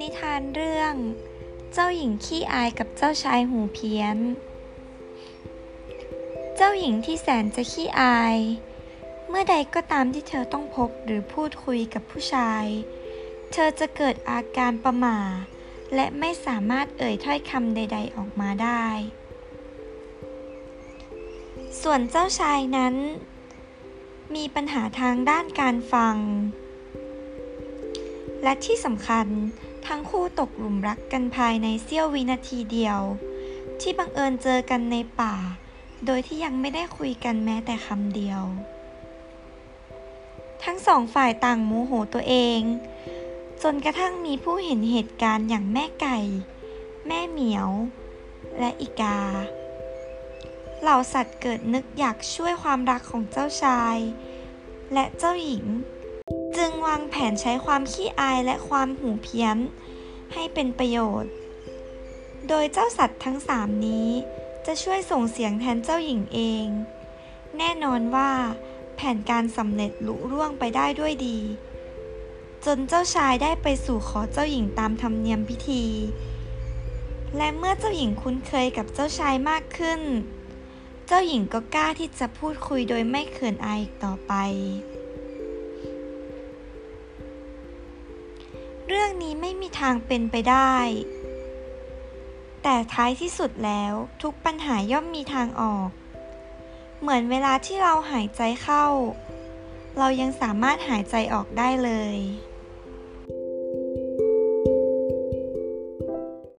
นิทานเรื่อง เจ้าหญิงขี้อายกับเจ้าชายหูเพี้ยน เจ้าหญิงที่แสนจะขี้อาย เมื่อใดก็ตามที่เธอต้องพบหรือพูดคุยกับผู้ชาย เธอจะเกิดอาการประหม่า และไม่สามารถเอ่ยถ้อยคำใด ๆออกมาได้ ส่วนเจ้าชายนั้น มีปัญหาทางด้านการฟังและที่สำคัญ ทั้งคู่ตกหลุมรักกันภายในเสี้ยววินาทีเดียว ที่บังเอิญเจอกันในป่า โดยที่ยังไม่ได้คุยกันแม้แต่คำเดียว ทั้งสองฝ่ายต่างโมโหตัวเอง จนกระทั่งมีผู้เห็นเหตุการณ์อย่างแม่ไก่ แม่เหมียว และอีกา เหล่าสัตว์เกิดนึกอยากช่วยความรักของเจ้าชาย และเจ้าหญิง จึงวางแผนใช้ความขี้อายและความหูเพี้ยนให้เป็นประโยชน์ โดยเจ้าสัตว์ทั้งสามนี้จะช่วยส่งเสียงแทนเจ้าหญิงเอง แน่นอนว่า แผนการสำเร็จลุร่วงไปได้ด้วยดี จนเจ้าชายได้ไปสู่ขอเจ้าหญิงตามธรรมเนียมพิธี และเมื่อเจ้าหญิงคุ้นเคยกับเจ้าชายมากขึ้น เจ้าหญิงก็กล้าที่จะพูดคุยโดยไม่เขินอายอีกต่อไป เรื่องนี้ไม่มีทางเป็นไปได้ แต่ท้ายที่สุดแล้วทุกปัญหาย่อมมีทางออก เหมือนเวลาที่เราหายใจเข้า เรายังสามารถหายใจออกได้เลย